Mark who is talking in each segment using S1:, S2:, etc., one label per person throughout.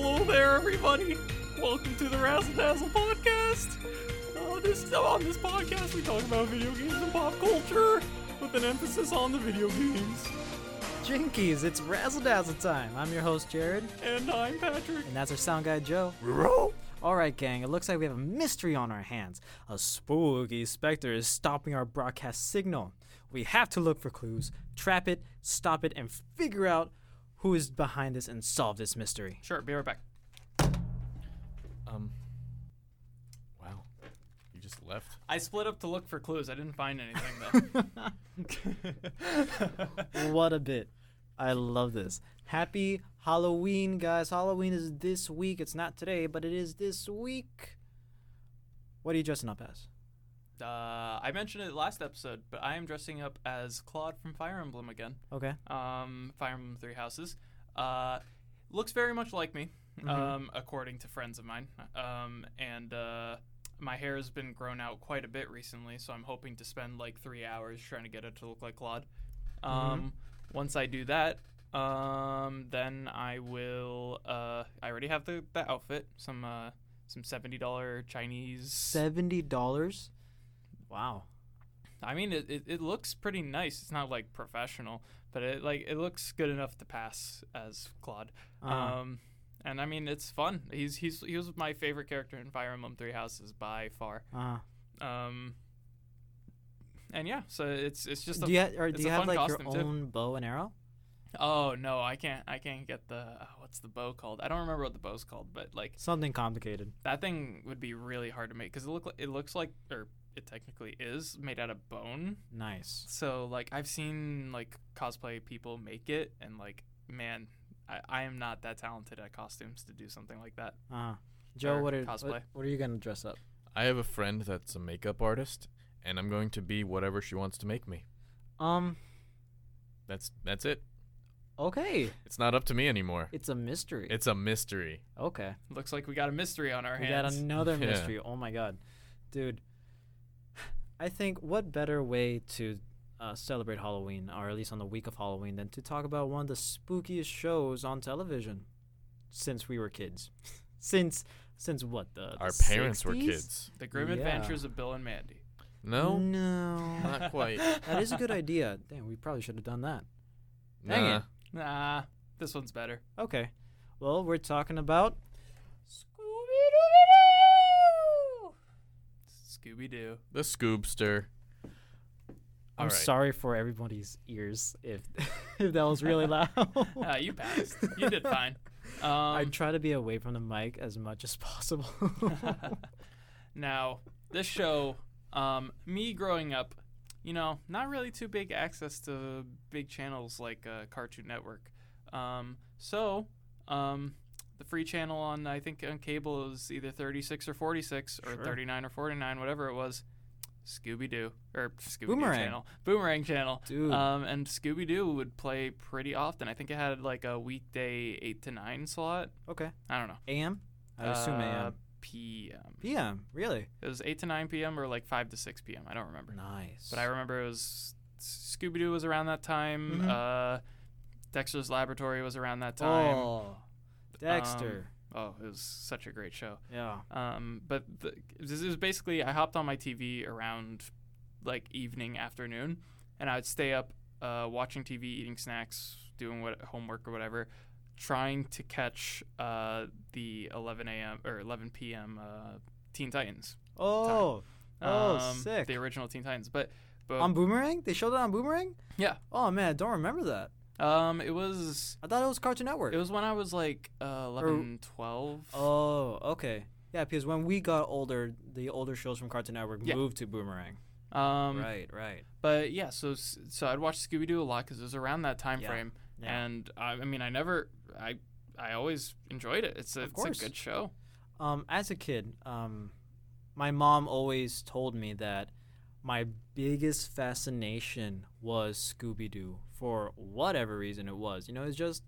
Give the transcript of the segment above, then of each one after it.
S1: Hello there, everybody. Welcome to the Razzle Dazzle podcast. Uh, this on this podcast, we talk about video games and pop culture with an emphasis on the video games.
S2: Jinkies, it's Razzle Dazzle time. I'm your host, Jared,
S1: And I'm Patrick.
S2: and that's our sound guy, Joe. Alright, gang, it looks like we have a mystery on our hands. A spooky specter is stopping our broadcast signal. We have to look for clues, trap it, stop it, and figure out who is behind this and solve this mystery.
S1: Sure, be right back.
S3: Um. Wow. You just left.
S1: I split up to look for clues. I didn't find anything though.
S2: what a bit. I love this. Happy Halloween, guys. Halloween is this week. It's not today, but it is this week. What are you dressing up as?
S1: Uh, I mentioned it last episode, but I am dressing up as Claude from Fire Emblem again.
S2: Okay.
S1: um, Fire Emblem Three Houses. Uh, looks very much like me,
S2: Mhm.
S1: um, according to friends of mine. Um, and uh, my hair has been grown out quite a bit recently, so I'm hoping to spend like three hours trying to get it to look like Claude. Um, Once I do that, um, then I will. Uh, I already have the, the outfit. Some uh, some seventy dollar Chinese.
S2: Seventy dollars. Wow.
S1: I mean, it, it, it looks pretty nice. It's not like professional, but it like it looks good enough to pass as Claude.
S2: Uh,
S1: Um, and I mean, it's fun. He's he's he was my favorite character in Fire Emblem Three Houses by far.
S2: uh,
S1: Um, and yeah, so it's it's just a
S2: do you ha- or do you have like your
S1: too.
S2: own bow and arrow?
S1: oh no, I can't I can't get the uh, what's the bow called? I don't remember what the bow's called, but like
S2: Something complicated.
S1: that thing would be really hard to make because it look like, it looks like or it technically is made out of bone.
S2: Nice.
S1: So like I've seen like cosplay people make it and like man, I, I am not that talented at costumes to do something like that.
S2: Uh, Joe, what are
S1: cosplay.
S2: what, what are you gonna dress up?
S3: I have a friend that's a makeup artist, and I'm going to be whatever she wants to make me.
S2: Um.
S3: That's that's it.
S2: Okay.
S3: It's not up to me anymore.
S2: It's a mystery.
S3: It's a mystery.
S2: okay.
S1: Looks like we got a mystery on our
S2: We got
S1: hands.
S2: another
S3: Yeah.
S2: mystery. Oh my god, dude. I think what better way to uh, celebrate Halloween, or at least on the week of Halloween, than to talk about one of the spookiest shows on television since we were kids. since since what the, the
S3: Our parents were kids.
S1: the Grim
S2: Yeah.
S1: Adventures of Bill and Mandy.
S3: No,
S2: No.
S3: not quite.
S2: that is a good idea. Damn, we probably should have done that. Dang
S3: nah.
S2: it.
S1: Nah, this one's better.
S2: Okay. Well, we're talking about
S1: Scooby Doo.
S3: The Scoobster.
S2: I'm
S3: Alright.
S2: sorry for everybody's ears if if that was really loud.
S1: Ah, you passed. You did fine.
S2: I
S1: Um,
S2: try to be away from the mic as much as possible.
S1: now this show, um, me growing up, you know, not really too big access to big channels like uh, Cartoon Network. Um, so, um, the free channel on I think on cable is either 36 or 46 or
S2: Sure.
S1: 39 or 49, whatever it was. Scooby Doo or Scooby Doo
S2: Boomerang.
S1: channel, Boomerang channel.
S2: Dude.
S1: Um, and Scooby Doo would play pretty often. I think it had like a weekday eight to nine slot.
S2: okay.
S1: I don't know.
S2: AM? I would assume
S1: Uh,
S2: AM.
S1: PM.
S2: PM. Really?
S1: It was 8 to 9 p.m. or like 5 to 6 p.m. I don't remember.
S2: Nice.
S1: But I remember it was Scooby Doo was around that time.
S2: Mhm.
S1: Uh, Dexter's Laboratory was around that time.
S2: Oh. Dexter.
S1: Oh, it was such a great show.
S2: yeah.
S1: Um, but the, this is basically I hopped on my TV around like evening, afternoon, and I would stay up uh, watching TV, eating snacks, doing what homework or whatever, trying to catch uh, the 11 a.m. or 11 p.m. Uh, Teen Titans.
S2: Oh. Oh,
S1: Um,
S2: sick.
S1: The original Teen Titans, but but
S2: on Boomerang? They showed it on Boomerang?
S1: Yeah.
S2: Oh man, I don't remember that.
S1: Um, it was
S2: I thought it was Cartoon Network.
S1: it was when I was like uh, 11, 12.
S2: Oh, okay. Yeah, because when we got older, the older shows from Cartoon Network
S1: Yeah.
S2: moved to Boomerang.
S1: Um,
S2: right, right.
S1: But yeah, so so I'd watch Scooby Doo a lot because it was around that time
S2: Yeah,
S1: frame,
S2: yeah.
S1: and I, I mean, I never, I, I always enjoyed it. It's a, it's a good show.
S2: Um, as a kid, um, my mom always told me that my biggest fascination was Scooby Doo for whatever reason it was. You know, it's just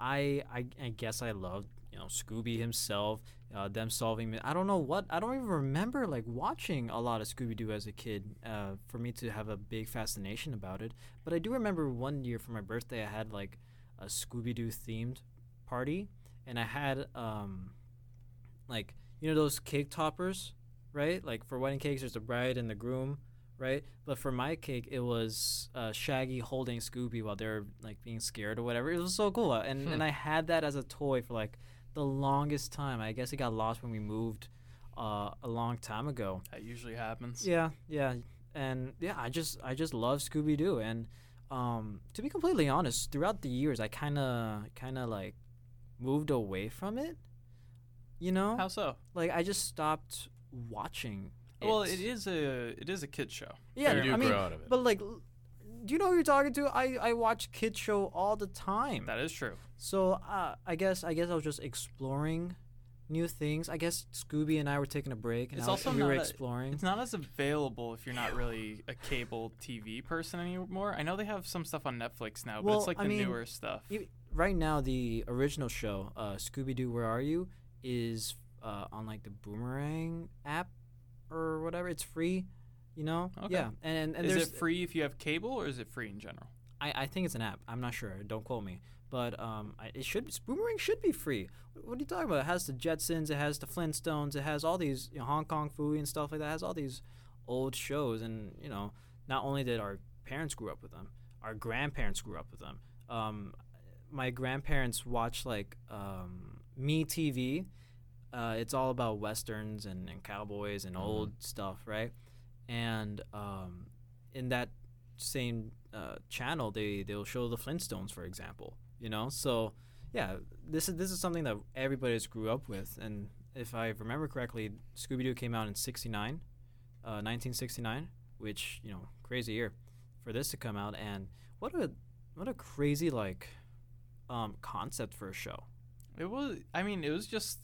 S2: I I, I guess I loved you know Scooby himself, uh, them solving. I don't know what I don't even remember like watching a lot of Scooby Doo as a kid uh, for me to have a big fascination about it. But I do remember one year for my birthday I had like a Scooby Doo themed party, and I had um, like you know those cake toppers, right? Like for wedding cakes, there's the bride and the groom, right? But for my cake, it was uh, Shaggy holding Scooby while they're like being scared or whatever. It was so cool, uh, and
S3: Hmm.
S2: and I had that as a toy for like the longest time. I guess it got lost when we moved uh, a long time ago.
S1: That usually happens.
S2: Yeah, yeah, and yeah, I just I just love Scooby Doo, and um, to be completely honest, throughout the years, I kind of kind of like moved away from it. You know,
S1: How so?
S2: like I just stopped watching. It.
S1: Well, it is a it is a kid show.
S2: Yeah,
S3: you do
S2: I mean,
S3: grow out of it.
S2: but like, l- do you know who you're talking to? I I watch kid show all the time.
S1: That is true.
S2: So uh, I guess I guess I was just exploring new things. I guess Scooby and I were taking a break, and
S1: It's
S2: I was-
S1: also
S2: we were
S1: not a-
S2: exploring.
S1: It's not as available if you're not really a cable TV person anymore. I know they have some stuff on Netflix now, but
S2: Well,
S1: it's like
S2: I
S1: the
S2: mean,
S1: newer stuff.
S2: e- right now the original show uh, scooby-doo where are you is uh, on like the boomerang app or whatever it's free you know
S1: Okay.
S2: yeah and and
S1: is it free if you have cable, or is it free in general?
S2: I, I think it's an app i'm not sure don't quote me but um I, it should boomerang should be free What- what are you talking about it has the jetsons it has the flintstones it has all these you know, hong kong phooey and stuff like that it has all these old shows and you know not only did our parents grew up with them our grandparents grew up with them um my grandparents watched like um, me TV. Uh, it's all about westerns and, and cowboys and
S3: Mhm.
S2: old stuff, right? And um, in that same uh, channel, they they'll show the Flintstones, for example. You know, so yeah, this is this is something that everybody has grew up with. And if I remember correctly, Scooby Doo came out in '69, uh, 1969, which you know, crazy year for this to come out. And what a what a crazy like um, concept for a show.
S1: It was. I mean, it was just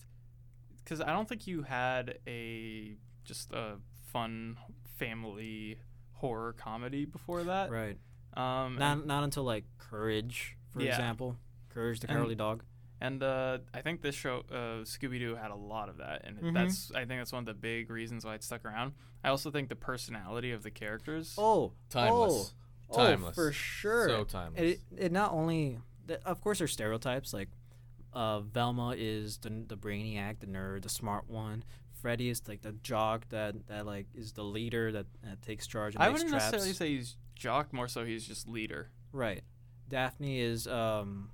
S1: because I don't think you had a just a fun family horror comedy before that.
S2: Right.
S1: Um,
S2: Not not until like Courage, for
S1: Yeah.
S2: example. Courage the
S1: And-
S2: Dog.
S1: And uh, I think this show, uh, Scooby Doo, had a lot of that, and
S2: Mhm.
S1: that's I think that's one of the big reasons why it stuck around. I also think the personality of the characters.
S2: Oh,
S3: Timeless.
S2: Oh,
S3: Timeless.
S2: Oh, for sure.
S3: So timeless.
S2: It, it not only, th- of course, there's stereotypes like uh, Velma is the the brainiac, the nerd, the smart one. Freddy is like the jock that, that like is the leader that, that takes charge and
S1: I wouldn't
S2: traps.
S1: necessarily say he's jock, more so he's just leader.
S2: Right. Daphne is um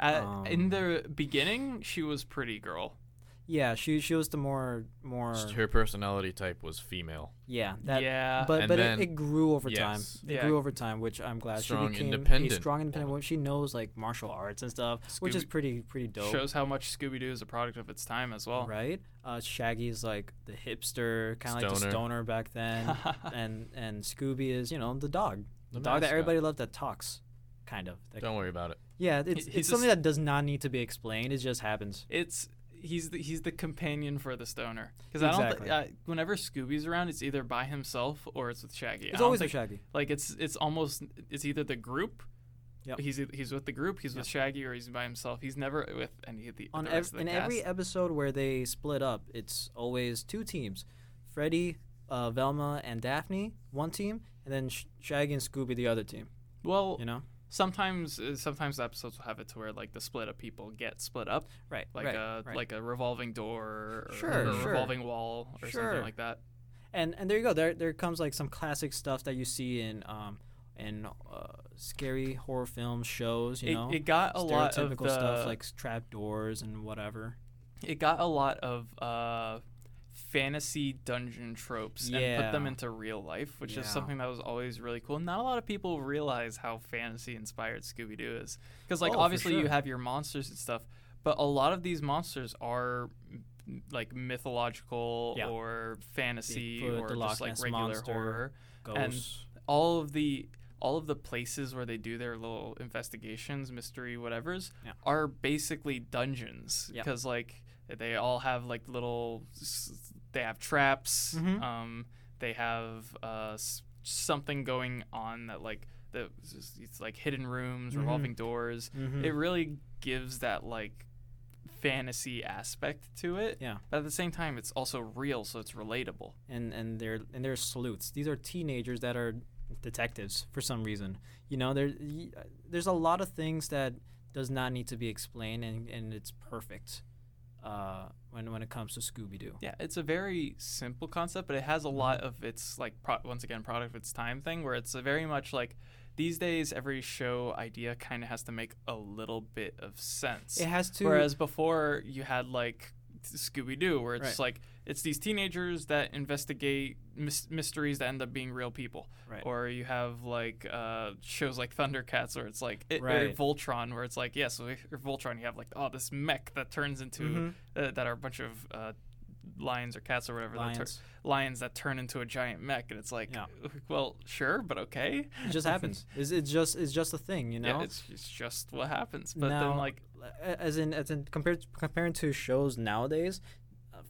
S1: in
S2: Um,
S1: the beginning, she was pretty girl.
S2: Yeah she she was the more more
S3: Just her personality type was female.
S2: yeah that
S1: yeah,
S2: but
S3: And
S2: but
S3: then-
S2: it, it grew over
S3: yes.
S2: time. It
S1: Yeah.
S2: grew over time, which I'm glad
S3: Strong,
S2: she became
S3: independent
S2: a strong independent
S3: woman.
S2: woman. She knows like martial arts and stuff, which is pretty pretty dope.
S1: shows how much Scooby Doo is a product of its time as well.
S2: Right? Uh, Shaggy's like the hipster, kind of like the
S3: Stoner.
S2: stoner back then, and and Scooby is you know the dog, the,
S3: The
S2: dog that everybody loved that talks, kind of. That-
S3: Don't worry about it.
S2: yeah, it's
S1: he's
S2: it's something that does not need to be explained. It just happens.
S1: It's he's the, he's the companion for the stoner. Because I don't
S2: Exactly.
S1: think uh, whenever Scooby's around, it's either by himself or it's with Shaggy.
S2: It's always with
S1: think-
S2: Shaggy.
S1: like it's it's almost it's either the group.
S2: Yep.
S1: He's he's with the group. He's with Shaggy, or he's by himself. He's never with any of the,
S2: On
S1: the
S2: ev-
S1: the
S2: in
S1: cast.
S2: every episode where they split up, it's always two teams: Freddy, uh, Velma, and Daphne, one team, and then Sh- Shaggy and Scooby, the other team.
S1: well,
S2: You know?
S1: Sometimes uh, sometimes episodes will have it to where like the split up people get split up,
S2: Right.
S1: like
S2: right,
S1: a
S2: right.
S1: like a revolving door or,
S2: Sure,
S1: or a
S2: sure.
S1: revolving wall or
S2: Sure.
S1: something like that.
S2: and and there you go. There there comes like some classic stuff that you see in um in uh, scary horror films, shows. You
S1: It,
S2: know,
S1: it got a lot of the,
S2: stuff like trap doors and whatever.
S1: it got a lot of uh, fantasy dungeon tropes and put them into real life, which
S2: Yeah.
S1: is something that was always really cool. Not a lot of people realize how fantasy inspired Scooby Doo is, because like
S2: Oh,
S1: obviously you have your monsters and stuff, but a lot of these monsters are mm, like mythological
S2: Yeah.
S1: or fantasy
S2: Bigfoot,
S1: or just like regular
S2: Monster.
S1: horror.
S2: Ghosts.
S1: All of the all of the places where they do their little investigations, mystery, whatever's,
S2: Yeah.
S1: are basically dungeons
S2: Yeah.
S1: because like they all have like little they have traps
S2: Mhm.
S1: um they have uh s- something going on that like the it's like hidden rooms
S2: Mhm.
S1: revolving doors
S2: Mhm.
S1: it really gives that like fantasy aspect to it
S2: Yeah.
S1: but at the same time it's also real so it's relatable
S2: and and they're and they're sleuths. These are teenagers that are detectives for some reason. You know, there y- there's a lot of things that does not need to be explained, and, and it's perfect uh, when when it comes to Scooby Doo.
S1: Yeah, it's a very simple concept, but it has a lot of its like pro- once again product of its time thing, where it's a very much like these days every show idea kind of has to make a little bit of sense.
S2: It has to.
S1: Whereas before you had like Scooby Doo, where it's
S2: Right.
S1: like it's these teenagers that investigate mys- mysteries that end up being real people.
S2: Right.
S1: Or you have like uh, shows like Thundercats, where it's like it, or
S2: Right.
S1: Voltron, where it's like yeah, so or Voltron, you have like oh this mech that turns into
S2: Mhm.
S1: uh, that are a bunch of uh, lions or cats or whatever that tur-
S2: Lions.
S1: lions that turn into a giant mech, and it's like
S2: Yeah.
S1: well sure, but okay.
S2: It just happens. It's, it's just it's just a thing, you know.
S1: Yeah, it's, it's just what happens. But
S2: Now-
S1: then like
S2: as in as in compared comparing to shows nowadays,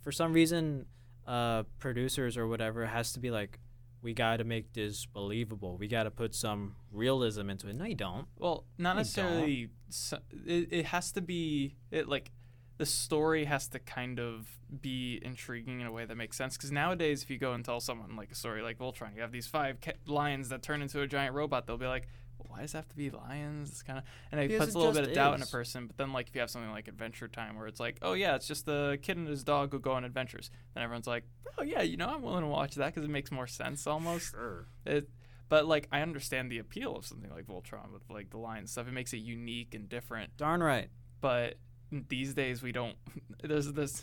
S2: for some reason, uh, producers or whatever has to be like, we got to make this believable. We got to put some realism into it. No, you don't.
S1: Well, not
S2: You
S1: necessarily. So, it, it has to be it like the story has to kind of be intriguing in a way that makes sense. Because nowadays, if you go and tell someone like a story like Voltron, you have these five ca- lions that turn into a giant robot. They'll be like, "Why does it have to be lions?" It's kind of and it
S2: Because
S1: puts
S2: it
S1: a little bit of doubt in a person. But then, like if you have something like Adventure Time, where it's like, "Oh yeah, it's just the kid and his dog who go on adventures," then everyone's like, "Oh yeah, you know, I'm willing to watch that because it makes more sense almost."
S2: Sure.
S1: It, but like I understand the appeal of something like Voltron with like the lion stuff. It makes it unique and different.
S2: Darn right.
S1: But these days we don't. There's this.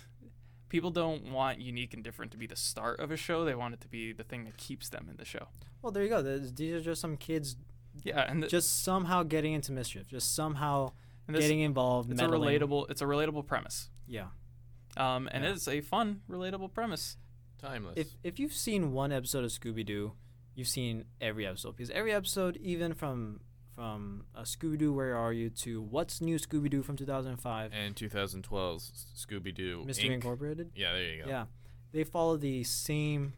S1: People don't want unique and different to be the start of a show. They want it to be the thing that keeps them in the show.
S2: Well, there you go. These are just some kids
S1: Yeah, and, th-
S2: just somehow getting into mischief, just somehow
S1: this,
S2: getting involved.
S1: it's
S2: meddling.
S1: a relatable. It's a relatable premise.
S2: Yeah.
S1: Um, and
S2: Yeah.
S1: it's a fun, relatable premise.
S3: Timeless.
S2: If if you've seen one episode of Scooby Doo, you've seen every episode because every episode, even from from uh, Scooby Doo, Where Are You to What's New Scooby Doo from 2005,
S3: and 2012's Scooby Doo.
S2: Mystery Incorporated.
S3: Yeah, there you go.
S2: Yeah, they follow the same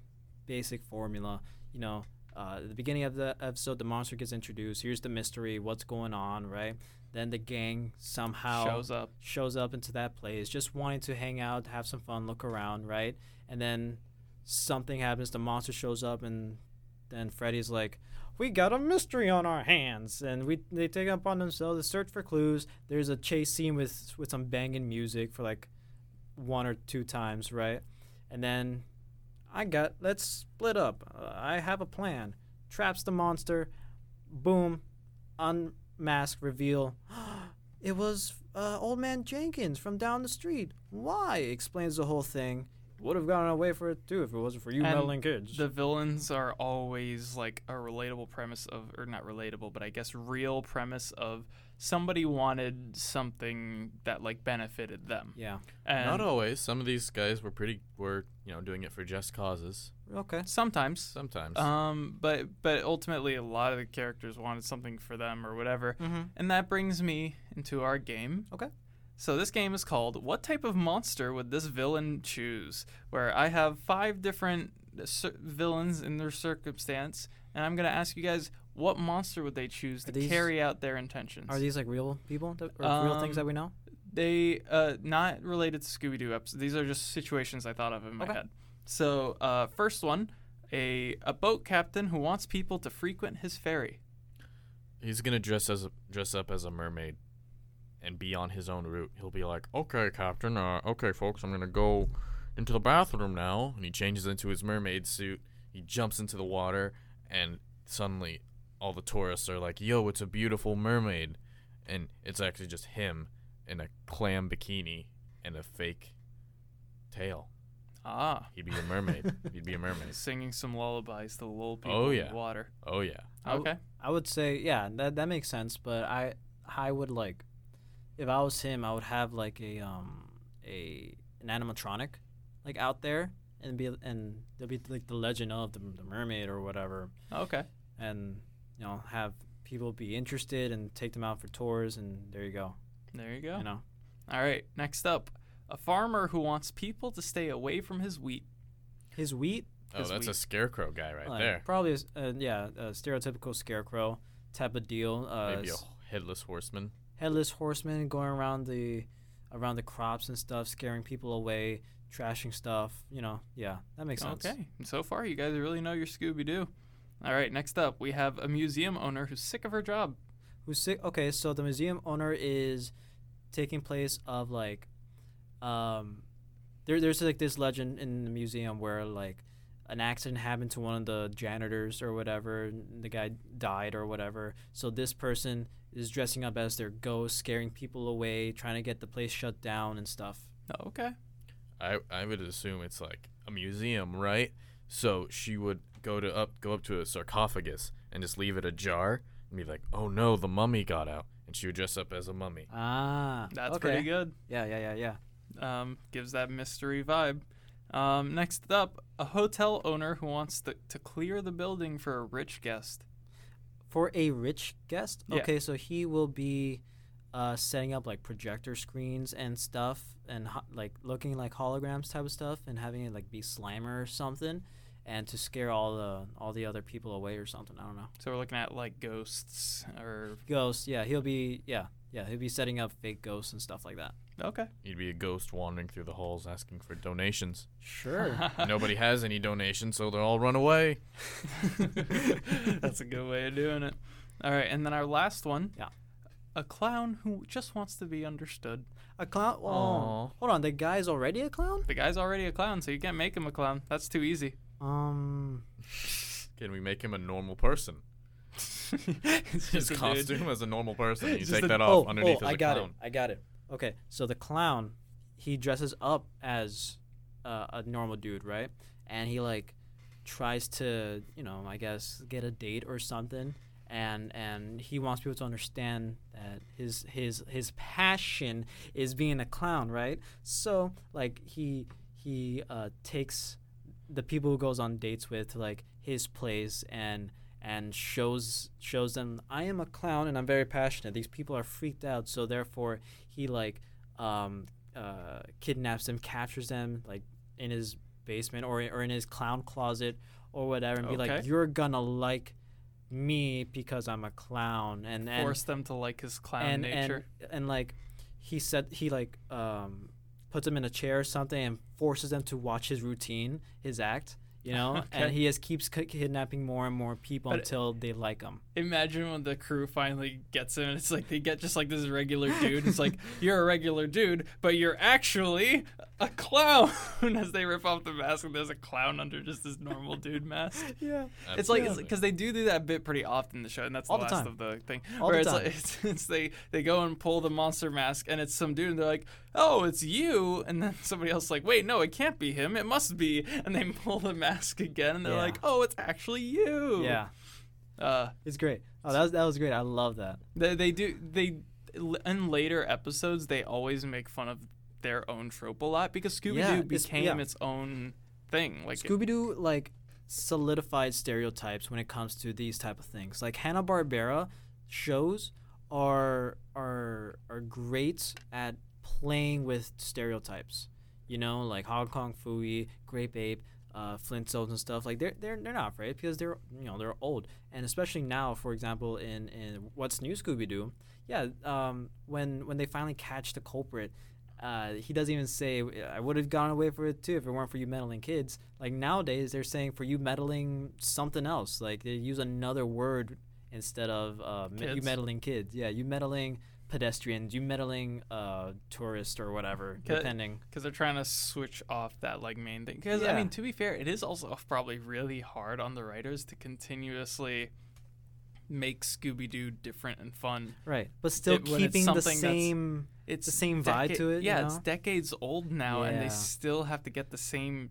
S2: basic formula. You know, uh, at the beginning of the episode, the monster gets introduced. Here's the mystery. What's going on, right? Then the gang somehow
S1: Shows up.
S2: shows up into that place, just wanting to hang out, have some fun, look around, right? And then something happens. The monster shows up, and then Freddy's like, "We got a mystery on our hands," and we they take it upon themselves to search for clues. There's a chase scene with with some banging music for like one or two times, right? And then I got let's split up. Uh, I have a plan. Traps the monster. Boom. Unmask. Reveal. it was uh, Old Man Jenkins from down the street. Why? Explains the whole thing. Would have gone away for it too if it wasn't for you
S1: And
S2: meddling kids.
S1: The villains are always like a relatable premise of, or not relatable, but I guess real premise of somebody wanted something that like benefited them.
S2: yeah.
S1: And
S3: Not always. Some of these guys were pretty were you know doing it for just causes.
S2: Okay.
S1: sometimes.
S3: Sometimes.
S1: Um, but but ultimately, a lot of the characters wanted something for them or whatever,
S2: Mm-hmm.
S1: and that brings me into our game.
S2: Okay.
S1: So this game is called "What type of monster would this villain choose?" Where I have five different cir- villains in their circumstance, and I'm gonna ask you guys what monster would they choose to
S2: these-
S1: carry out their intentions.
S2: Are these like real people that, or real things
S1: Um,
S2: that we know?
S1: They uh not related to Scooby Doo episodes. These are just situations I thought of in my
S2: Okay.
S1: head. So uh, first one, a a boat captain who wants people to frequent his ferry.
S3: He's gonna dress as a, dress up as a mermaid, and be on his own route. He'll be like, "Okay, Captain. Uh, okay, folks, I'm gonna go into the bathroom now." And he changes into his mermaid suit. He jumps into the water, and suddenly, all the tourists are like, "Yo, it's a beautiful mermaid," and it's actually just him in a clam bikini and a fake tail.
S1: Ah,
S3: He'd be a mermaid. He'd be a mermaid.
S1: singing some lullabies to lull people
S3: Oh,
S1: in
S3: yeah.
S1: the water.
S3: Oh yeah.
S2: I w-
S1: Okay.
S2: I would say yeah, that that makes sense. But I I would like, if I was him, I would have like a um a an animatronic, like out there, and be and there'll be like the legend of the, the mermaid or whatever,
S1: Okay.
S2: and you know have people be interested and take them out for tours, and there you go.
S1: There you go.
S2: You know,
S1: All right. Next up, a farmer who wants people to stay away from his wheat.
S2: his wheat,
S3: Oh,
S1: His
S3: that's a scarecrow guy right
S2: like,
S3: there.
S2: probably is, uh, yeah, a stereotypical scarecrow type of deal. Uh,
S3: Maybe a
S2: s-
S3: headless horseman.
S2: headless horseman going around the around the crops and stuff, scaring people away, trashing stuff. You know, yeah, that makes sense.
S1: Okay. So far, you guys really know your Scooby Doo. All right. Next up, we have a museum owner who's sick of her job.
S2: who's sick. Okay, so the museum owner is taking place of like, um, there there's like this legend in the museum where like an accident happened to one of the janitors or whatever, and the guy died or whatever. So this person is dressing up as their ghost, scaring people away, trying to get the place shut down and stuff.
S1: Oh, okay.
S3: I I would assume it's like a museum, right? So she would go to up go up to a sarcophagus and just leave it ajar and be like, "Oh no, the mummy got out," and she would dress up as a mummy.
S2: Ah,
S1: That's
S2: okay.
S1: pretty good.
S2: Yeah, yeah, yeah, yeah.
S1: Um, gives that mystery vibe. Um, next up, a hotel owner who wants to, to clear the building for a rich guest.
S2: For a rich guest,
S1: Yeah.
S2: okay, so he will be uh, setting up like projector screens and stuff, and ho- like looking like holograms type of stuff, and having it like be Slimer or something, and to scare all the all the other people away or something. I don't know.
S1: So we're looking at like ghosts or
S2: Ghosts, yeah, he'll be yeah, yeah, he'll be setting up fake ghosts and stuff like that.
S1: okay.
S3: You'd be a ghost wandering through the halls asking for donations.
S2: Sure.
S3: Nobody has any donations, so they'll all run away.
S1: That's a good way of doing it. All right, and then our last one.
S2: Yeah.
S1: A clown who just wants to be understood.
S2: a clown. Oh,
S3: Aw.
S2: hold on, the guy's already a clown.
S1: The guy's already a clown, so you can't make him a clown. That's too easy.
S2: Um,
S3: Can we make him a normal person? His
S1: just dude.
S3: costume as a normal person. You take
S2: a-
S3: that off
S2: oh,
S3: underneath
S2: oh,
S3: as
S2: I
S3: a
S2: got
S3: clown.
S2: it. I got it. Okay, so the clown, he dresses up as uh, a normal dude, right? And he like tries to, you know, I guess get a date or something. And and he wants people to understand that his his his passion is being a clown, right? So like he he uh, takes the people who goes on dates with to like his place and and shows shows them I am a clown and I'm very passionate. These people are freaked out, so therefore he like um, uh, kidnaps them, captures them like in his basement or or in his clown closet or whatever, and be like, "You're gonna like me because I'm a clown," and and
S1: Force them to like his clown
S2: and,
S1: nature.
S2: and and like he said he like um puts them in a chair or something and forces them to watch his routine, his act. You know,
S1: Okay.
S2: and he just keeps kidnapping more and more people
S1: But-
S2: until they like him.
S1: Imagine when the crew finally gets him, and it's like they get just like this regular dude. It's like you're a regular dude, but you're actually a clown. as they rip off the mask, and there's a clown under just this normal dude mask.
S2: Yeah.
S1: It's like because they do do that bit pretty often in the show, and that's
S2: All
S1: the
S2: the
S1: last
S2: time.
S1: of the thing.
S2: All
S1: where
S2: the
S1: it's
S2: time.
S1: like it's, it's they they go and pull the monster mask, and it's some dude, and they're like, "Oh, it's you," and then somebody else is like, "Wait, no, it can't be him. It must be," and they pull the mask again, and they're
S2: Yeah.
S1: like, "Oh, it's actually you."
S2: Yeah.
S1: Uh,
S2: It's great. Oh, that was that was great. I love that.
S1: they they do they in later episodes they always make fun of their own trope a lot because Scooby Doo
S2: Yeah,
S1: became
S2: yeah.
S1: its own thing. Like
S2: Scooby Doo like solidified stereotypes when it comes to these type of things. Like Hanna Barbera shows are are are great at playing with stereotypes. You know, like Hong Kong Phooey, Grape Ape, uh, Flintstones and stuff. Like they're they're they're not afraid because they're you know they're old. And especially now, for example, in in what's new Scooby Doo, yeah, um, when when they finally catch the culprit, uh, he doesn't even say I would have gone away for it too if it weren't for you meddling kids. Like nowadays, they're saying for you meddling something else. Like they use another word instead of uh, you meddling kids. Yeah, you meddling pedestrians, you meddling uh, tourists or whatever,
S1: Ca-
S2: depending.
S1: because they're trying to switch off that like main thing. Because I mean, to be fair, it is also probably really hard on the writers to continuously make Scooby Doo different and fun.
S2: Right, but still
S1: It-
S2: keeping the same.
S1: It's
S2: The same vibe to it, you
S1: Yeah, it's decades old now, and they still have to get the same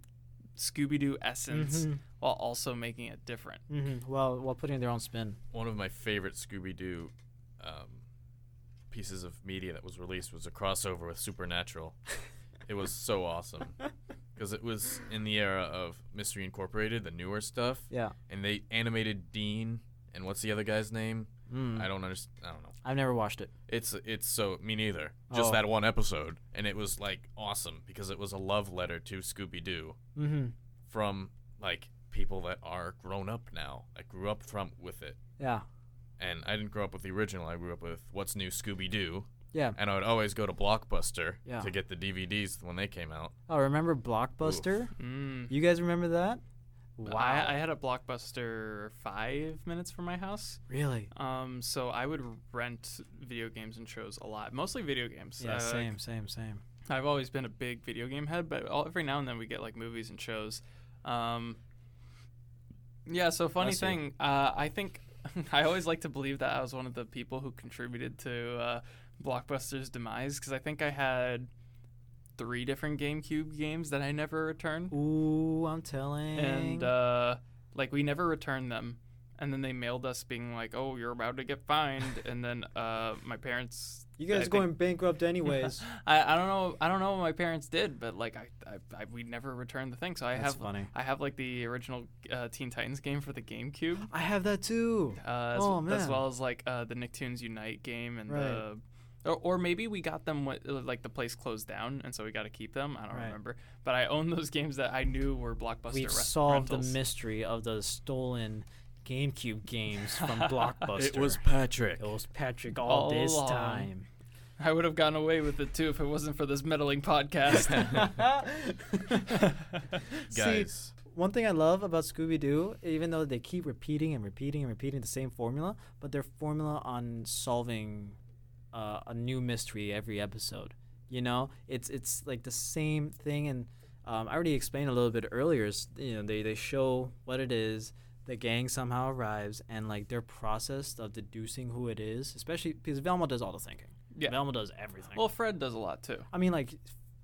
S1: Scooby Doo essence
S2: Mhm,
S1: while also making it different.
S2: Mm-hmm. While while putting their own spin.
S3: One of my favorite Scooby Doo um, pieces of media that was released was a crossover with Supernatural. it was so awesome because it was in the era of Mystery Incorporated, the newer stuff,
S2: Yeah.
S3: and they animated Dean and what's the other guy's name?
S2: Mm.
S3: I don't understand. I don't know.
S2: I've never watched it.
S3: It's it's so me neither. Just
S2: Oh.
S3: that one episode, and it was like awesome because it was a love letter to Scooby Doo
S2: Mm-hmm.
S3: from like people that are grown up now. I grew up from with it,
S2: Yeah.
S3: And I didn't grow up with the original. I grew up with What's New Scooby Doo,
S2: Yeah.
S3: and I would always go to Blockbuster
S2: Yeah.
S3: to get the DVDs when they came out.
S2: Oh, remember Blockbuster?
S1: Mm.
S2: You guys remember that? Wow.
S1: I, I had a Blockbuster five minutes from my house.
S2: really?
S1: Um, so I would rent video games and shows a lot, mostly video games.
S2: Yeah,
S1: Uh,
S2: same, same, same.
S1: I've always been a big video game head, but all, every now and then we get like movies and shows. Um, yeah, so funny
S2: Bless
S1: thing, uh, I think I always like to believe that I was one of the people who contributed to uh, Blockbuster's demise because I think I had three different GameCube games that I never returned,
S2: Ooh, I'm telling.
S1: and uh, like we never returned them. And then they mailed us being like, "Oh, you're about to get fined." and then uh, my parents
S2: you guys going bankrupt anyways.
S1: I, I don't know I don't know what my parents did, but like I, I, I we never returned the thing. So I
S2: That's
S1: have
S2: funny.
S1: I have like the original uh, Teen Titans game for the GameCube,
S2: I have that too.
S1: uh, as,
S2: Oh,
S1: as
S2: man.
S1: well as like uh, the Nicktoons Unite game and
S2: Right.
S1: the. Or, or maybe we got them when like the place closed down, and so we got to keep them. I don't
S2: Right.
S1: remember, but I own those games that I knew were blockbuster.
S2: We've
S1: re-
S2: solved
S1: rentals.
S2: the mystery of the stolen GameCube games from Blockbuster.
S3: It was Patrick.
S2: It was Patrick all,
S1: All
S2: this
S1: along.
S2: time.
S1: I would have gotten away with it too if it wasn't for this meddling podcast.
S2: See,
S3: Guys,
S2: one thing I love about Scooby Doo, even though they keep repeating and repeating and repeating the same formula, but their formula on solving uh, a new mystery every episode. You know, it's it's like the same thing, and um, I already explained a little bit earlier. is, You know, they they show what it is. The gang somehow arrives, and like their process of deducing who it is, especially because Velma does all the thinking.
S1: Yeah.
S2: Velma does everything.
S1: well, Fred does a lot too.
S2: I mean, like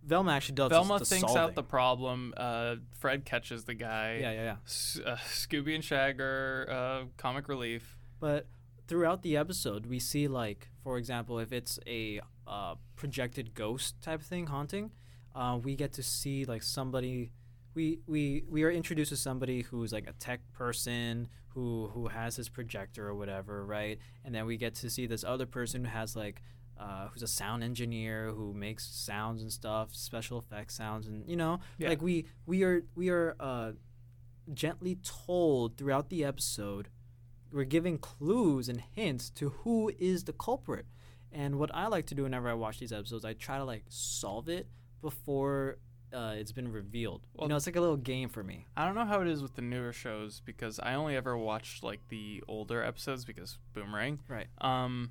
S2: Velma actually does.
S1: Velma
S2: the
S1: thinks
S2: solving.
S1: out the problem. Uh, Fred catches the guy.
S2: Yeah, yeah, yeah.
S1: S- uh, Scooby and Shagger, uh, comic relief.
S2: But throughout the episode, we see like, for example, if it's a uh, projected ghost type thing haunting, uh, we get to see like somebody. We, we we are introduced to somebody who's like a tech person who who has his projector or whatever, right? And then we get to see this other person who has like uh, who's a sound engineer who makes sounds and stuff, special effects sounds, and you know,
S1: Yeah.
S2: like we we are we are uh, gently told throughout the episode we're giving clues and hints to who is the culprit. And what I like to do whenever I watch these episodes, I try to like solve it before uh, it's been revealed.
S1: Well-
S2: you know, it's like a little game for me.
S1: I don't know how it is with the newer shows because I only ever watched like the older episodes because Boomerang.
S2: Right.
S1: Um,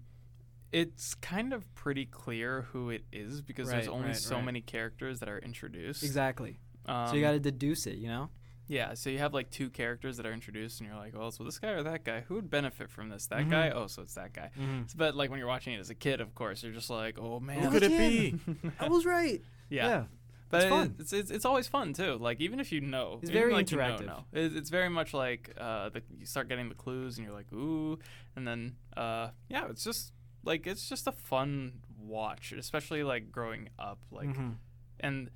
S1: it's kind of pretty clear who it is because there's only
S2: right,
S1: so
S2: right.
S1: many characters that are introduced.
S2: Exactly.
S1: Um,
S2: so you got to deduce it. You know.
S1: Yeah, so you have like two characters that are introduced, and you're like, well, so this guy or that guy? Who would benefit from this? That
S2: Mhm.
S1: guy? Oh, so it's that guy.
S2: Mm-hmm.
S1: But like when you're watching it as a kid, of course, you're just like, oh man,
S3: Who could it be?
S2: I was right.
S1: yeah.
S2: yeah.
S1: But
S2: It's fun.
S1: It's, it's it's always fun too. Like even if you know,
S2: It's very
S1: like, you know,
S2: interactive.
S1: know. It's very much like uh, the, you start getting the clues and you're like ooh, and then uh, yeah, it's just like it's just a fun watch, especially like growing up. Like
S2: Mhm.
S1: and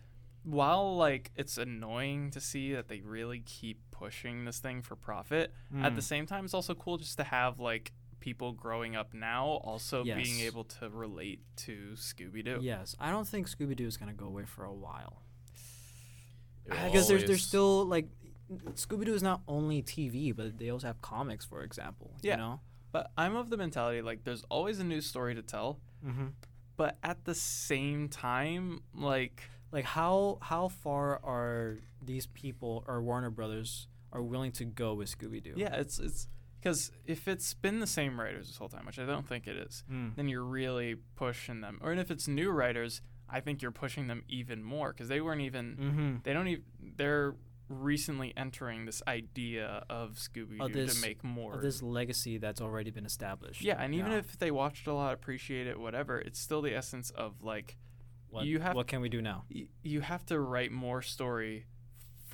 S1: while like it's annoying to see that they really keep pushing this thing for profit, at the
S2: Mm.
S1: same time, it's also cool just to have like people growing up now also being able to relate to Scooby Doo.
S2: Yes, I don't think Scooby Doo is gonna go away for a while because there's there's still like Scooby Doo is not only TV, but they also have comics, for example.
S1: Yeah.
S2: You know.
S1: But I'm of the mentality like there's always a new story to tell,
S2: Mm-hmm.
S1: but at the same time, like
S2: like how how far are these people or Warner Brothers are willing to go with Scooby Doo?
S1: yeah, it's it's because if it's been the same writers this whole time, which I don't think it is,
S2: Mm.
S1: then you're really pushing them. Or if it's new writers, I think you're pushing them even more because they weren't even
S2: Mm-hmm.
S1: they don't even they're recently entering this idea of Scooby Doo to make more.
S2: This legacy that's already been established.
S1: yeah, and even
S2: Yeah.
S1: if they watched a lot, appreciate it, whatever, it's still the essence of like
S2: what,
S1: you have-
S2: what can we do now?
S1: y- you have to write more story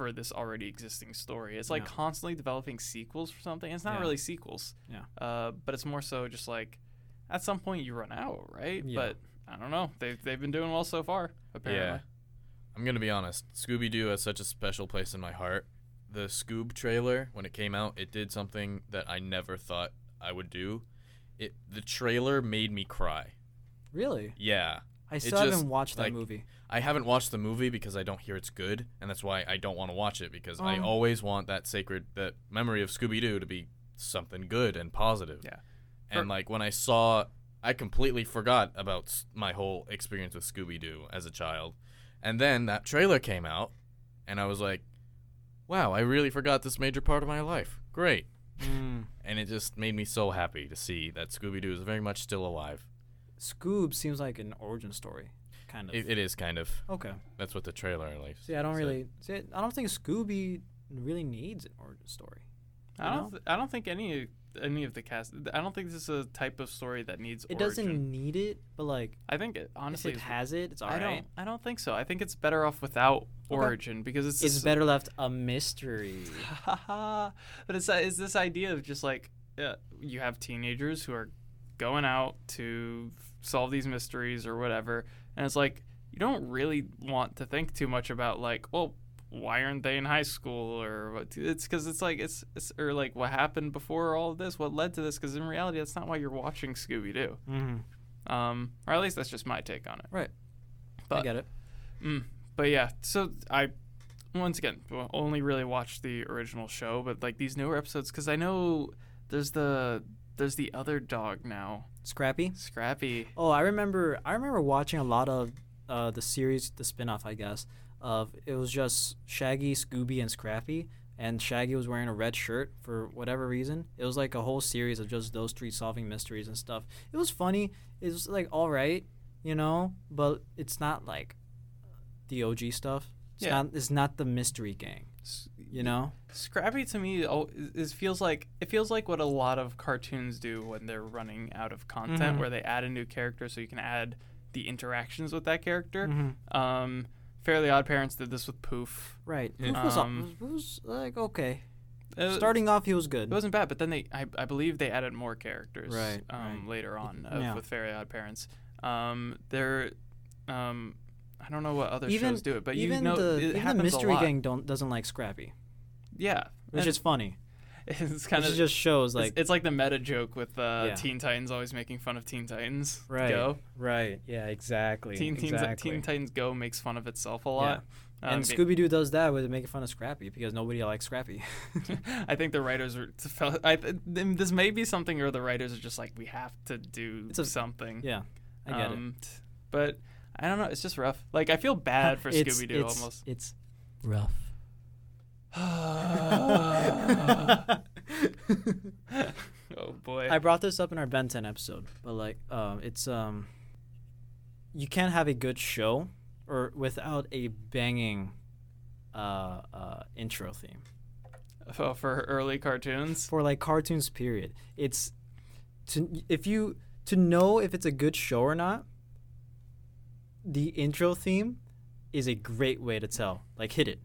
S1: for this already existing story. It's like
S2: Yeah.
S1: constantly developing sequels for something. It's not
S2: Yeah.
S1: really sequels.
S2: Yeah.
S1: Uh, but it's more so just like at some point you run out, right?
S2: Yeah.
S1: But I don't know. They've they've been doing well so far. Apparently.
S3: Yeah. I'm gonna be honest. Scooby Doo has such a special place in my heart. The Scoob trailer, when it came out, it did something that I never thought I would do. It the trailer made me cry.
S2: Really?
S3: Yeah.
S2: I still
S3: just,
S2: haven't watched that
S3: like,
S2: movie.
S3: I haven't watched the movie because I don't hear it's good, and that's why I don't want to watch it because I
S2: Um.
S3: always want that sacred that memory of Scooby Doo to be something good and positive.
S1: Yeah.
S3: And
S1: For-
S3: like when I saw, I completely forgot about my whole experience with Scooby Doo as a child, and then that trailer came out, and I was like, wow, I really forgot this major part of my life. Great.
S2: Mm.
S3: And it just made me so happy to see that Scooby Doo is very much still alive.
S2: Scoob seems like an origin story, kind of.
S3: It, it is kind of.
S2: okay.
S3: That's what the trailer at least.
S2: See, I don't
S3: said.
S2: really see. I don't think Scooby really needs an origin story.
S1: I don't. Th- I don't think any any of the cast. I don't think this is a type of story that needs. Origin.
S2: It
S1: origin.
S2: doesn't need it, but like
S1: I think it honestly.
S2: if it
S1: is-
S2: has it, it's
S1: I
S2: alright.
S1: don't. I don't think so. I think it's better off without origin because it's.
S2: It's
S1: this-
S2: better left a mystery.
S1: but it's it's this idea of just like uh, you have teenagers who are going out to f- solve these mysteries or whatever, and it's like you don't really want to think too much about like, well, why aren't they in high school or what? It's because it's like it's, it's or like what happened before all of this, what led to this? Because in reality, that's not why you're watching Scooby Doo.
S2: mm-hmm.
S1: Um, or at least that's just my take on it.
S2: Right.
S1: But, I
S2: get it.
S1: Mm, but yeah, so I once again only really watched the original show, but like these newer episodes because I know there's the there's the other dog now,
S2: Scrappy.
S1: Scrappy.
S2: Oh, I remember. I remember watching a lot of uh, the series, the spin-off, I guess. Of it was just Shaggy, Scooby, and Scrappy, and Shaggy was wearing a red shirt for whatever reason. It was like a whole series of just those three solving mysteries and stuff. It was funny. It was like all right, you know, but it's not like the OG stuff. It's
S1: Yeah.
S2: not. It's not the mystery gang. You know.
S1: Scrappy to me is, feels like it feels like what a lot of cartoons do when they're running out of content,
S2: Mhm.
S1: where they add a new character so you can add the interactions with that character.
S2: Mhm.
S1: Um, Fairly Odd Parents did this with Poof.
S2: Right.
S3: Yeah.
S2: Poof was,
S1: Um,
S2: was, was like okay. Starting off, he was good.
S1: It wasn't bad, but then they, I, I believe they added more characters,
S2: Right,
S1: um,
S2: right.
S1: later on uh,
S2: Yeah.
S1: with fairly Odd Parents. Um, they're, um, I don't know what other
S2: even
S1: shows do it, but
S2: even
S1: you know
S2: the
S1: it
S2: even the mystery gang don't doesn't like Scrappy,
S1: Yeah,
S2: which
S1: and
S2: is funny.
S1: it's kind
S2: Which
S1: of
S2: just shows
S1: like
S2: like
S1: it's, like the meta joke with uh,
S2: Yeah.
S1: Teen Titans always making fun of Teen Titans
S2: right,
S1: Go.
S2: right, yeah, exactly,
S1: Teen, Teens,
S2: exactly.
S1: Teen Titans Go makes fun of itself a lot. Um,
S2: and Scooby Doo does that with making fun of Scrappy because nobody likes Scrappy.
S1: I think the writers are. I, this may be something where the writers are just like, we have to do
S2: It's a-
S1: something.
S2: yeah, I get
S1: um, t- But I don't know. It's just rough. Like I feel bad for
S2: It's-
S1: Scooby Doo
S2: it's-
S1: almost.
S2: It's rough.
S1: oh boy.
S2: I brought this up in our Ben 10 episode, but like, um, it's um, you can't have a good show or without a banging, uh, uh, intro theme.
S1: Oh, for early cartoons.
S2: for like cartoons period it's to if you to know if it's a good show or not the intro theme is a great way to tell like hit it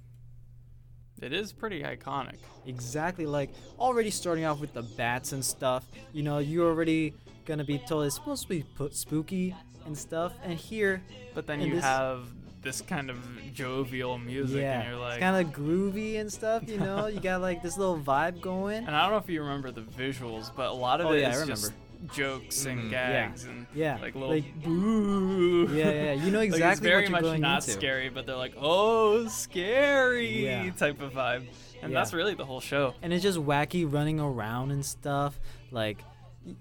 S1: It is pretty iconic.
S2: exactly like already starting off with the bats and stuff you know you're already gonna be told it's supposed to be put spooky and stuff and here
S1: But then you
S2: this-
S1: have this kind of jovial music,
S2: yeah
S1: and you're like.
S2: it's kind of groovy and stuff you know you got like this little vibe going
S1: and I don't know if you remember the visuals, but a lot of
S2: Oh,
S1: it is
S2: yeah, I
S1: just jokes and
S3: Mhm.
S2: Yeah.
S1: gags and
S2: yeah
S1: like little
S2: like
S1: boo.
S2: yeah yeah you know
S1: Like,
S2: exactly
S1: it's very
S2: what you're
S1: much
S2: going
S1: not
S2: into
S1: scary, but they're like, oh, scary
S2: Yeah.
S1: type of vibe, and
S2: Yeah.
S1: that's really the whole show.
S2: and it's just wacky running around and stuff like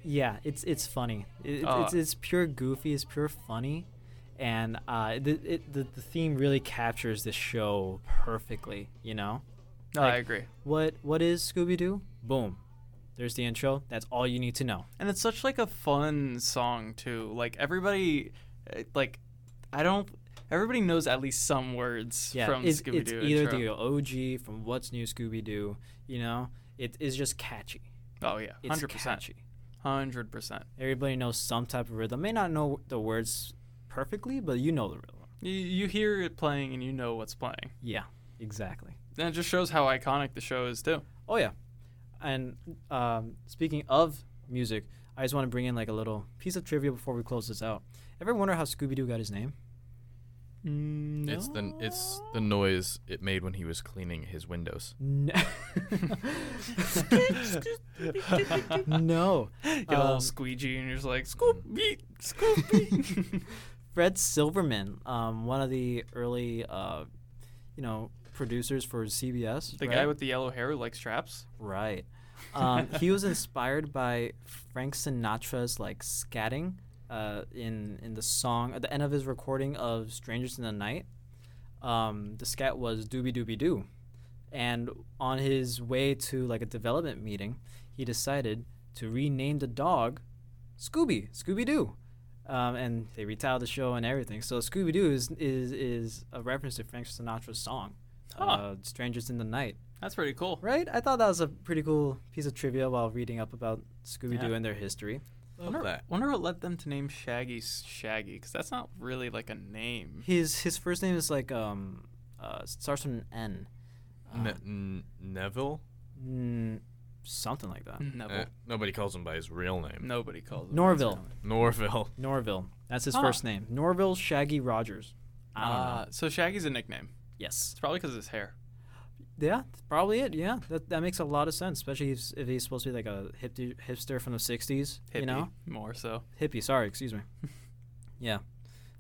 S2: yeah it's it's funny it,
S1: Oh.
S2: it's it's pure goofy it's pure funny and uh the, it, the the theme really captures the show perfectly you know
S1: No,
S2: Like-
S1: I agree.
S2: what what is scooby-doo boom there's the intro that's all you need to know
S1: And it's such like a fun song too. Like everybody, uh, like I don't. Everybody knows at least some words
S2: yeah
S1: from
S2: it's,
S1: Scooby
S2: it's
S1: Doo.
S2: either the og from what's new scooby-doo you know it is just catchy
S1: Oh yeah, hundred percent,
S2: catchy
S1: hundred percent.
S2: everybody knows some type of rhythm may not know the words perfectly but you know the rhythm
S1: You you hear it playing and you know what's playing.
S2: Yeah, exactly.
S1: And it just shows how iconic the show is too.
S2: Oh yeah, and um, speaking of music, I just want to bring in like a little piece of trivia before we close this out. Ever wonder how Scooby Doo got his name?
S1: Mm,
S3: It's the it's the noise it made when he was cleaning his windows.
S2: No. no.
S1: Get a little
S2: Um,
S1: squeegee and you're just like Scoopy, Scoopy.
S2: Fred Silverman, um, one of the early, uh, you know, producers for CBS.
S1: the
S2: right?
S1: guy with the yellow hair who likes traps.
S2: Right. Um, he was inspired by Frank Sinatra's like scatting uh, in in the song at the end of his recording of "Strangers in the Night." Um, the scat was "Doobie Doobie Doo," and on his way to like a development meeting, he decided to rename the dog Scooby, Scooby Doo. Um, and they retitled the show and everything. So Scooby Doo is, is is a reference to Frank Sinatra's song,
S1: Huh.
S2: uh, "Strangers in the Night."
S1: That's pretty cool.
S2: Right? I thought that was a pretty cool piece of trivia while reading up about Scooby Doo
S1: Yeah.
S2: and their history.
S3: Love
S1: Wonder,
S3: that.
S1: wonder what led them to name Shaggy Shaggy, because that's not really like a name.
S2: His his first name is like um uh starts with an N.
S3: Ne-
S2: Um,
S3: N- Neville.
S2: mm, something like that.
S1: Neville.
S3: Eh, nobody calls him by his real name.
S1: Nobody calls him
S2: Norville.
S3: Norville.
S2: Norville. That's his
S1: Huh.
S2: first name. Norville Shaggy Rogers. I don't know.
S1: Uh, so Shaggy's a nickname.
S2: Yes.
S1: It's probably because of his hair.
S2: Yeah, that's probably it. Yeah, that that makes a lot of sense, especially if, if he's supposed to be like a hipster hipster from the '60s.
S1: Hippie,
S2: You know,
S1: more so.
S2: hippie. Sorry, excuse me. yeah.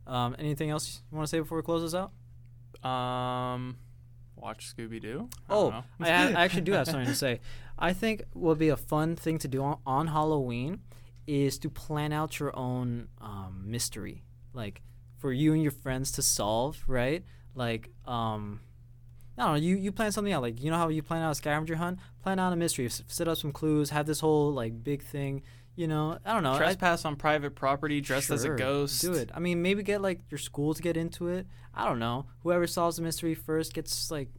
S2: Um, anything else you want to say before we close this out?
S1: Um, watch Scooby Doo.
S2: Oh, I, ha- I actually do have something to say. I think would be a fun thing to do on, on Halloween is to plan out your own um, mystery, like for you and your friends to solve, right? Like, um, I don't know, you, you plan something out. Like, you know how you plan out a scavenger hunt? Plan out a mystery. S- Set up some clues. Have this whole like big thing. You know, I don't know. I-
S1: trespass on private property, dressed as a ghost.
S2: Do it. I mean, maybe get like your school to get into it. I don't know. Whoever solves the mystery first gets like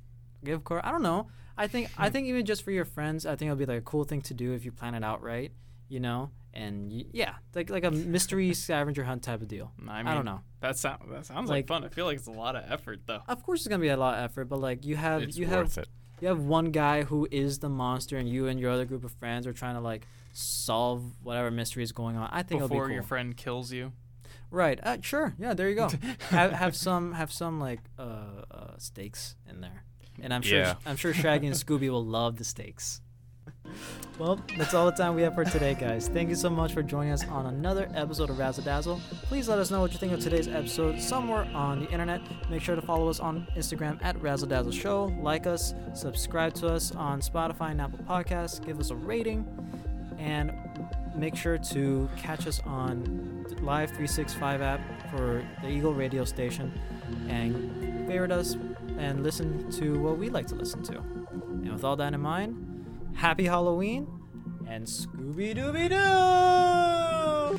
S2: gift card. I don't know. I think I think even just for your friends, I think it'll be like a cool thing to do if you plan it out right. You know, and y- yeah, like like a mystery scavenger hunt type of deal.
S1: I, mean,
S2: I don't know.
S1: That sound that sounds like,
S2: Like-
S1: fun. I feel like it's a lot of effort though.
S2: Of course, it's gonna be a lot of effort, but like you have
S3: It's
S2: you
S3: worth
S2: have
S3: it.
S2: you have one guy who is the monster, and you and your other group of friends are trying to like solve whatever mystery is going on. I think it'll be
S1: Before
S2: cool.
S1: your friend kills you.
S2: Right. Uh, sure. Yeah. There you go. have, have some have some like uh, uh, steaks in there, and I'm sure
S3: Yeah.
S2: I'm sure Shaggy and Scooby will love the steaks. Well, that's all the time we have for today, guys. Thank you so much for joining us on another episode of Razzle Dazzle. Please let us know what you think of today's episode somewhere on the internet. Make sure to follow us on Instagram at Razzle Dazzle Show. Like us, subscribe to us on Spotify and Apple Podcasts. Give us a rating, and make sure to catch us on Live 365 app for the Eagle radio station and favorite us and listen to what we like to listen to. And with all that in mind, happy Halloween and Scooby Dooby Doo!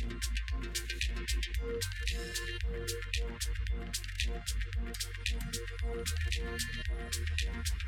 S2: Thank you.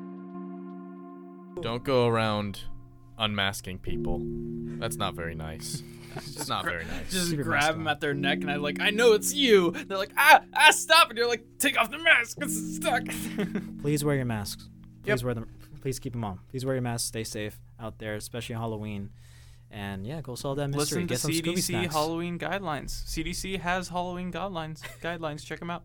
S3: Don't go around unmasking people. That's not very nice. It's not very nice.
S1: Just
S2: Super
S1: grab them at their neck, and I like, I know it's you. They're like, ah, ah, stop! And you're like, take off the mask. It's stuck.
S2: Please wear your masks. Please
S1: Yep.
S2: wear them. Please keep them on. Please wear your masks. Stay safe out there, especially Halloween. And yeah, go solve that mystery.
S1: Listen to
S2: Get some Scooby
S1: CDC. Halloween guidelines. CDC has Halloween guidelines. guidelines. Check them out.